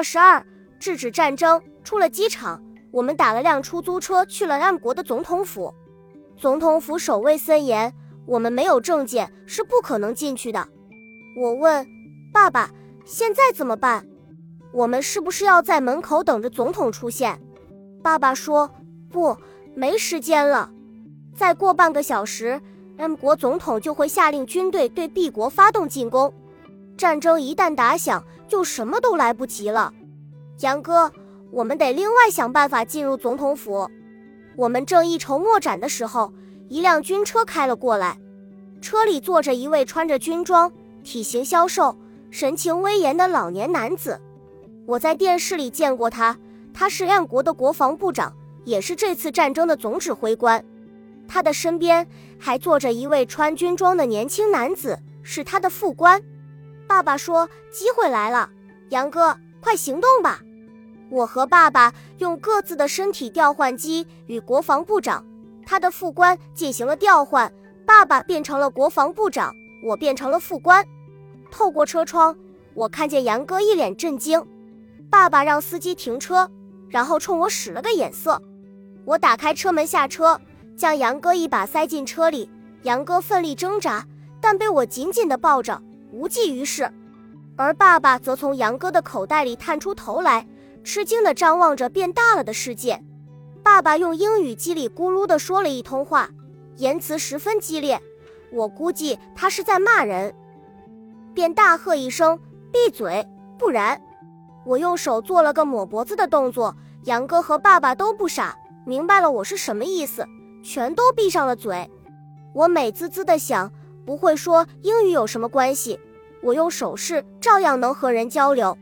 二十二，制止战争。出了机场，我们打了辆出租车去了 M 国的总统府。总统府守卫森严，我们没有证件是不可能进去的。我问爸爸：“现在怎么办？我们是不是要在门口等着总统出现？”爸爸说：“不，没时间了。再过半个小时，M 国总统就会下令军队对 B 国发动进攻。战争一旦打响，就什么都来不及了。”杨哥，我们得另外想办法进入总统府。我们正一筹莫展的时候，一辆军车开了过来，车里坐着一位穿着军装、体型消瘦、神情威严的老年男子。我在电视里见过他，他是两国的国防部长，也是这次战争的总指挥官。他的身边还坐着一位穿军装的年轻男子，是他的副官。爸爸说：“机会来了，杨哥，快行动吧！”我和爸爸用各自的身体调换机与国防部长他的副官进行了调换，爸爸变成了国防部长，我变成了副官。透过车窗，我看见杨哥一脸震惊。爸爸让司机停车，然后冲我使了个眼色。我打开车门下车，将杨哥一把塞进车里。杨哥奋力挣扎，但被我紧紧地抱着，无济于事。而爸爸则从杨哥的口袋里探出头来。吃惊地张望着变大了的世界，爸爸用英语叽里咕噜地说了一通话，言辞十分激烈，我估计他是在骂人。便大喝一声：“闭嘴！不然！”我用手做了个抹脖子的动作。杨哥和爸爸都不傻，明白了我是什么意思，全都闭上了嘴。我美滋滋地想，不会说英语有什么关系？我用手势照样能和人交流。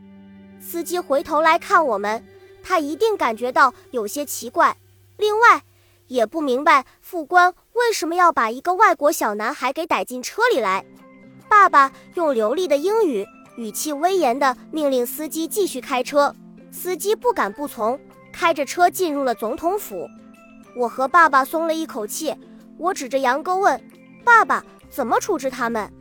司机回头来看我们，他一定感觉到有些奇怪。另外，也不明白副官为什么要把一个外国小男孩给逮进车里来。爸爸用流利的英语，语气威严地命令司机继续开车。司机不敢不从，开着车进入了总统府。我和爸爸松了一口气。我指着杨哥问：“爸爸，怎么处置他们？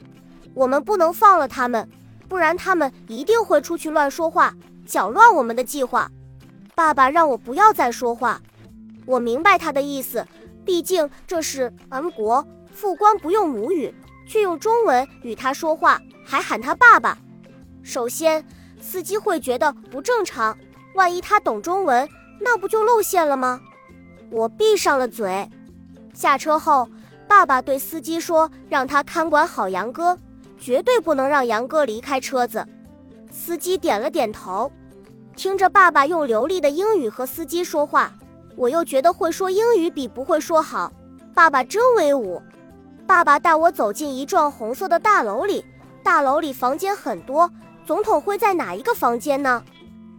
我们不能放了他们。”不然他们一定会出去乱说话，搅乱我们的计划。爸爸让我不要再说话。我明白他的意思，毕竟这是 M 国，副官不用母语，却用中文与他说话，还喊他爸爸。首先，司机会觉得不正常，万一他懂中文，那不就露馅了吗？我闭上了嘴。下车后，爸爸对司机说：“让他看管好杨哥。”绝对不能让杨哥离开车子。司机点了点头，听着爸爸用流利的英语和司机说话，我又觉得会说英语比不会说好。爸爸真威武。爸爸带我走进一幢红色的大楼里，大楼里房间很多。总统会在哪一个房间呢？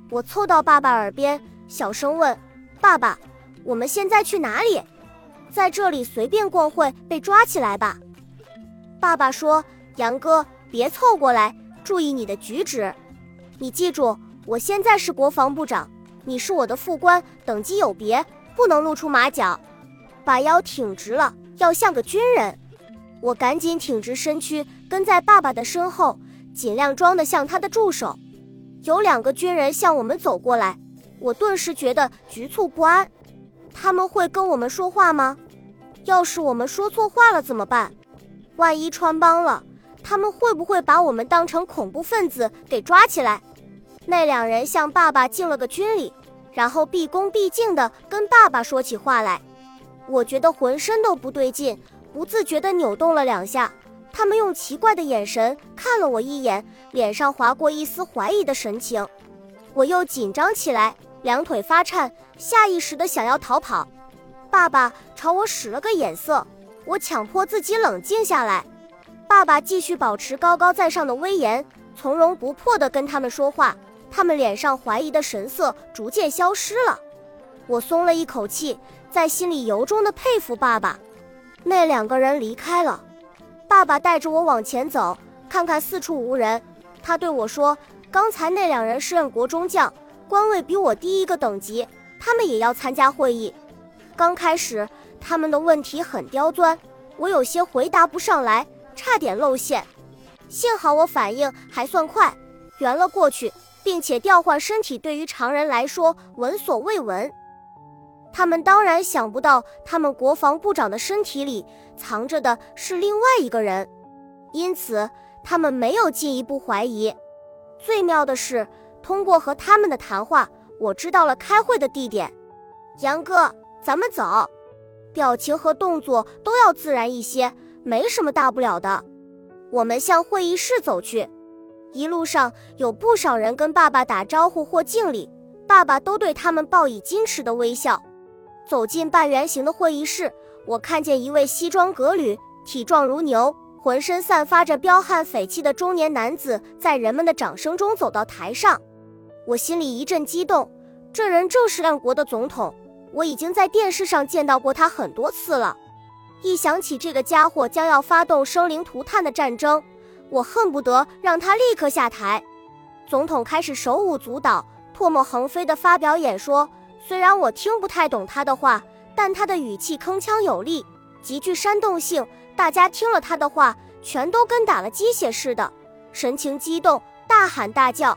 我凑到爸爸耳边，小声问：“爸爸，我们现在去哪里？在这里随便逛会被抓起来吧？”爸爸说。杨哥，别凑过来，注意你的举止。你记住，我现在是国防部长，你是我的副官，等级有别，不能露出马脚，把腰挺直了，要像个军人。我赶紧挺直身躯，跟在爸爸的身后，尽量装得像他的助手。有两个军人向我们走过来，我顿时觉得局促不安。他们会跟我们说话吗？要是我们说错话了怎么办？万一穿帮了？他们会不会把我们当成恐怖分子给抓起来？那两人向爸爸敬了个军礼，然后毕恭毕敬地跟爸爸说起话来。我觉得浑身都不对劲，不自觉地扭动了两下。他们用奇怪的眼神看了我一眼，脸上划过一丝怀疑的神情。我又紧张起来，两腿发颤，下意识地想要逃跑。爸爸朝我使了个眼色，我强迫自己冷静下来。爸爸继续保持高高在上的威严，从容不迫地跟他们说话。他们脸上怀疑的神色逐渐消失了，我松了一口气，在心里由衷地佩服爸爸。那两个人离开了，爸爸带着我往前走，看看四处无人。他对我说：“刚才那两人是任国中将，官位比我低一个等级，他们也要参加会议。刚开始他们的问题很刁钻，我有些回答不上来。”差点露馅，幸好我反应还算快，圆了过去。并且调换身体对于常人来说闻所未闻。他们当然想不到，他们国防部长的身体里藏着的是另外一个人，因此他们没有进一步怀疑。最妙的是，通过和他们的谈话，我知道了开会的地点。杨哥，咱们走，表情和动作都要自然一些，没什么大不了的。我们向会议室走去，一路上有不少人跟爸爸打招呼或敬礼，爸爸都对他们报以矜持的微笑。走进半圆形的会议室，我看见一位西装革履、体壮如牛、浑身散发着彪悍匪气的中年男子，在人们的掌声中走到台上。我心里一阵激动，这人正是亮国的总统，我已经在电视上见到过他很多次了。一想起这个家伙将要发动生灵涂炭的战争，我恨不得让他立刻下台。总统开始手舞足蹈、唾沫横飞地发表演说。虽然我听不太懂他的话，但他的语气铿锵有力，极具煽动性。大家听了他的话，全都跟打了鸡血似的，神情激动，大喊大叫。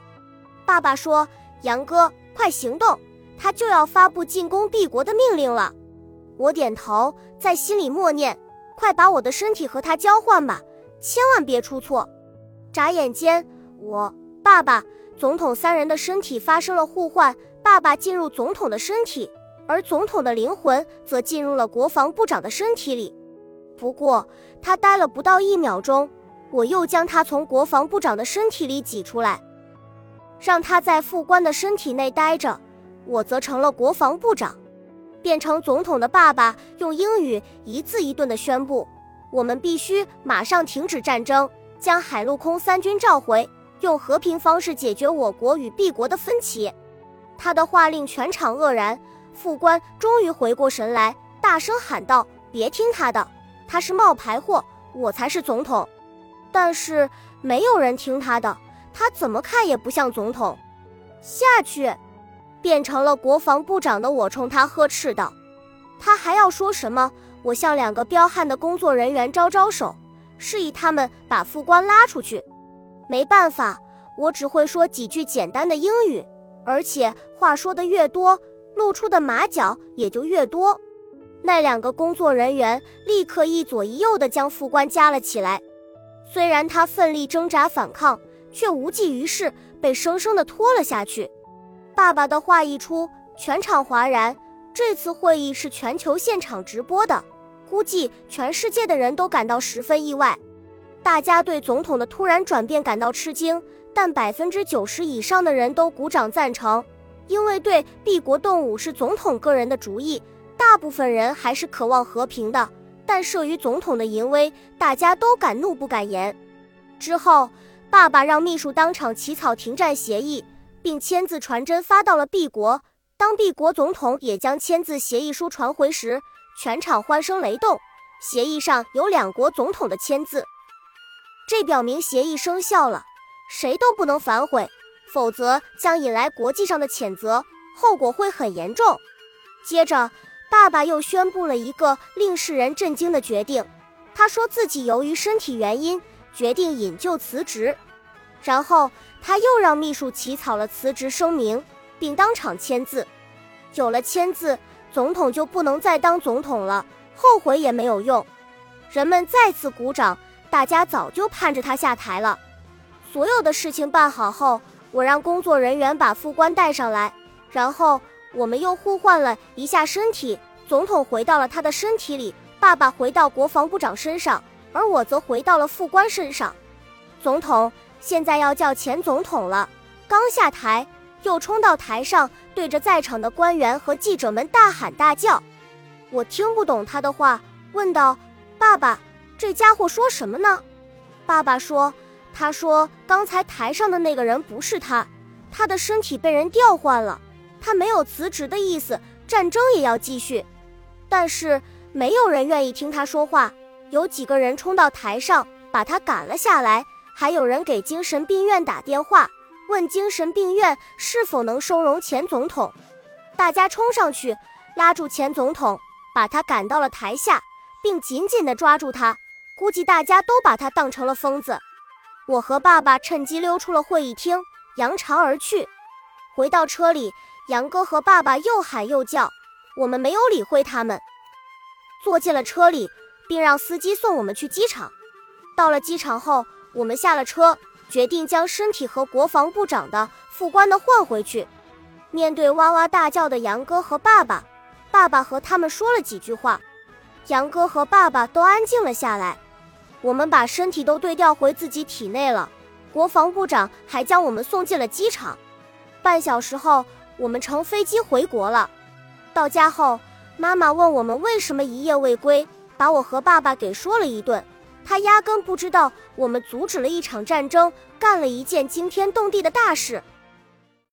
爸爸说：“杨哥，快行动！他就要发布进攻帝国的命令了。”我点头，在心里默念：“快把我的身体和他交换吧，千万别出错。”眨眼间，我、爸爸、总统三人的身体发生了互换。爸爸进入总统的身体，而总统的灵魂则进入了国防部长的身体里。不过，他待了不到一秒钟，我又将他从国防部长的身体里挤出来，让他在副官的身体内待着。我则成了国防部长，变成总统的爸爸用英语一字一顿地宣布：“我们必须马上停止战争，将海陆空三军召回，用和平方式解决我国与 B 国的分歧。”他的话令全场愕然，副官终于回过神来，大声喊道：“别听他的，他是冒牌货，我才是总统。”但是没有人听他的，他怎么看也不像总统。下去，变成了国防部长的我冲他呵斥道：“他还要说什么？”我向两个彪悍的工作人员招招手，示意他们把副官拉出去。没办法，我只会说几句简单的英语。而且话说的越多，露出的马脚也就越多。那两个工作人员立刻一左一右地将副官夹了起来。虽然他奋力挣扎反抗，却无济于事，被生生地拖了下去。爸爸的话一出，全场哗然。这次会议是全球现场直播的，估计全世界的人都感到十分意外。大家对总统的突然转变感到吃惊。但百分之九十以上的人都鼓掌赞成，因为对帝国动武是总统个人的主意。大部分人还是渴望和平的，但慑于总统的淫威，大家都敢怒不敢言。之后，爸爸让秘书当场起草停战协议，并签字传真发到了 B 国。当 B 国总统也将签字协议书传回时，全场欢声雷动。协议上有两国总统的签字，这表明协议生效了。谁都不能反悔，否则将引来国际上的谴责，后果会很严重。接着，爸爸又宣布了一个令世人震惊的决定，他说自己由于身体原因决定引咎辞职。然后他又让秘书起草了辞职声明，并当场签字。有了签字，总统就不能再当总统了，后悔也没有用。人们再次鼓掌，大家早就盼着他下台了。所有的事情办好后，我让工作人员把副官带上来，然后我们又互换了一下身体。总统回到了他的身体里，爸爸回到国防部长身上，而我则回到了副官身上。总统现在要叫前总统了。刚下台，又冲到台上，对着在场的官员和记者们大喊大叫。我听不懂他的话，问道：“爸爸，这家伙说什么呢？”爸爸说。他说：“刚才台上的那个人不是他，他的身体被人调换了。他没有辞职的意思，战争也要继续。但是没有人愿意听他说话。有几个人冲到台上，把他赶了下来。还有人给精神病院打电话，问精神病院是否能收容前总统。大家冲上去，拉住前总统，把他赶到了台下，并紧紧地抓住他。估计大家都把他当成了疯子。”我和爸爸趁机溜出了会议厅，扬长而去。回到车里，杨哥和爸爸又喊又叫，我们没有理会他们，坐进了车里，并让司机送我们去机场。到了机场后，我们下了车，决定将身体和国防部长的副官的换回去。面对哇哇大叫的杨哥和爸爸，爸爸和他们说了几句话，杨哥和爸爸都安静了下来。我们把身体都对调回自己体内了。国防部长还将我们送进了机场。半小时后，我们乘飞机回国了。到家后，妈妈问我们为什么一夜未归，把我和爸爸给说了一顿。他压根不知道我们阻止了一场战争，干了一件惊天动地的大事。